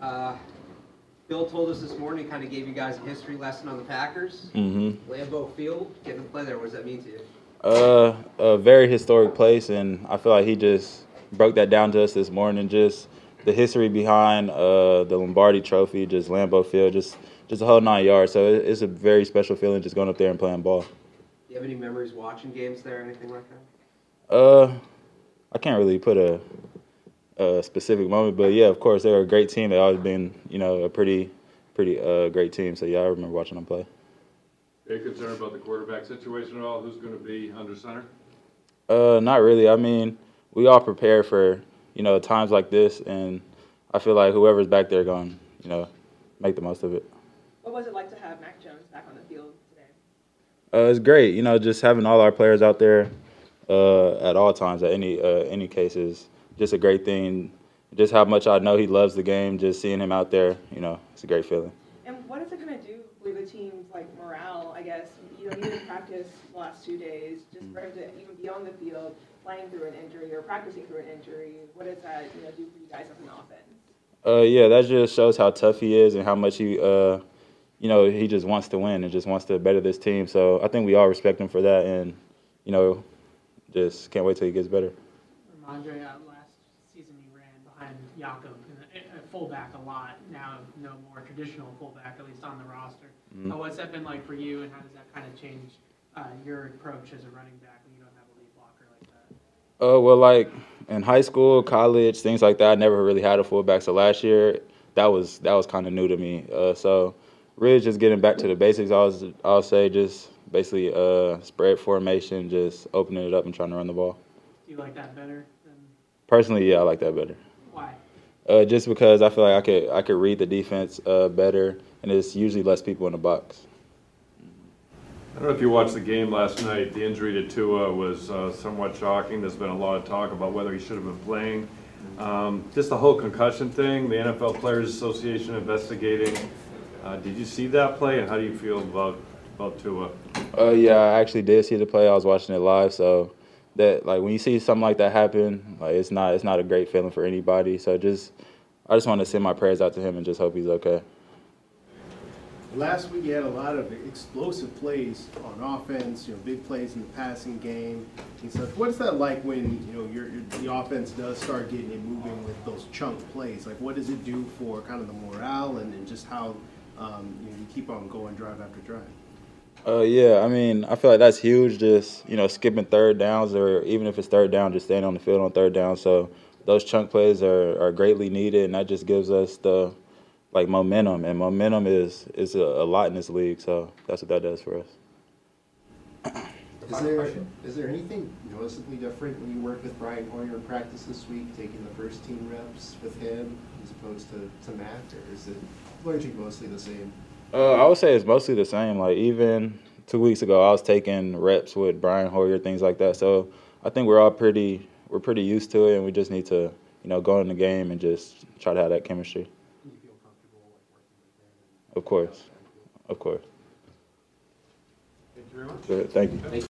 Uh, Bill told us this morning, kind of gave you guys a history lesson on the Packers. Mm-hmm. Lambeau Field, getting to play there, what does that mean to you? Uh, a very historic place, and I feel like he just broke that down to us this morning. Just the history behind uh, the Lombardi Trophy, just Lambeau Field, just just a whole nine yards. So it, it's a very special feeling just going up there and playing ball. Do you have any memories watching games there, or anything like that? Uh, I can't really put a, a specific moment, but yeah, of course they're a great team. They always been, you know, a pretty pretty uh, great team. So yeah, I remember watching them play. Are concern about the quarterback situation at all? Who's going to be under center? Uh, not really. I mean, we all prepare for you know times like this, and I feel like whoever's back there going, you know, make the most of it. What was it like to have Mac Jones back on the field today? Uh, it's great, you know, just having all our players out there uh, at all times, at any uh, any cases, just a great thing. Just how much I know he loves the game, just seeing him out there, you know, it's a great feeling. And what is it going to do for the team's like morale? I guess you know, you didn't practice the last two days, just for him to even be on the field, playing through an injury or practicing through an injury. What does that you know do for you guys as an offense? Uh, yeah, that just shows how tough he is and how much he, uh, you know, he just wants to win and just wants to better this team. So I think we all respect him for that, and you know, just can't wait till he gets better. Rhamondre, uh, last season you ran behind Jakob, a, fullback a lot. Now no more traditional fullback, at least on the roster. Mhm. Uh, what's that been like for you, and how does that kind of change uh, your approach as a running back when you don't have a lead blocker like that? Uh, well, like in high school, college, things like that, I never really had a fullback. So last year, that was that was kind of new to me. Uh, so really, just getting back to the basics. I was I'll say just basically uh, spread formation, just opening it up and trying to run the ball. Do you like that better Personally, yeah, I like that better. why? Uh, just because I feel like I could I could read the defense uh, better, and it's usually less people in the box. I don't know if you watched the game last night. The injury to Tua was uh, somewhat shocking. There's been a lot of talk about whether he should have been playing. Um, just the whole concussion thing, the NFL Players Association investigating. Uh, did you see that play, and how do you feel about, about Tua? Uh, yeah, I actually did see the play. I was watching it live, so that like when you see something like that happen, like it's not it's not a great feeling for anybody. So just I just want to send my prayers out to him and just hope he's okay. Last week you had a lot of explosive plays on offense, you know, big plays in the passing game and such. What's that like when, you know, your, your, the offense does start getting it moving with those chunk plays? Like what does it do for kind of the morale and, and just how um, you, know, you keep on going drive after drive? Uh, yeah, I mean, I feel like that's huge. Just you know, skipping third downs, or even if it's third down, just staying on the field on third down. So those chunk plays are, are greatly needed, and that just gives us the like momentum, and momentum is is a, a lot in this league. So that's what that does for us. Is there, is there anything noticeably different when you work with Brian Hoyer in practice this week, taking the first team reps with him as opposed to, to Mac, or is it largely mostly the same? Uh, I would say it's mostly the same. Like even two weeks ago, I was taking reps with Brian Hoyer, things like that. So I think we're all pretty we're pretty used to it, and we just need to you know go in the game and just try to have that chemistry. Do you feel comfortable like working with him? Of course, of course. Thank you very much. Good. Thank you.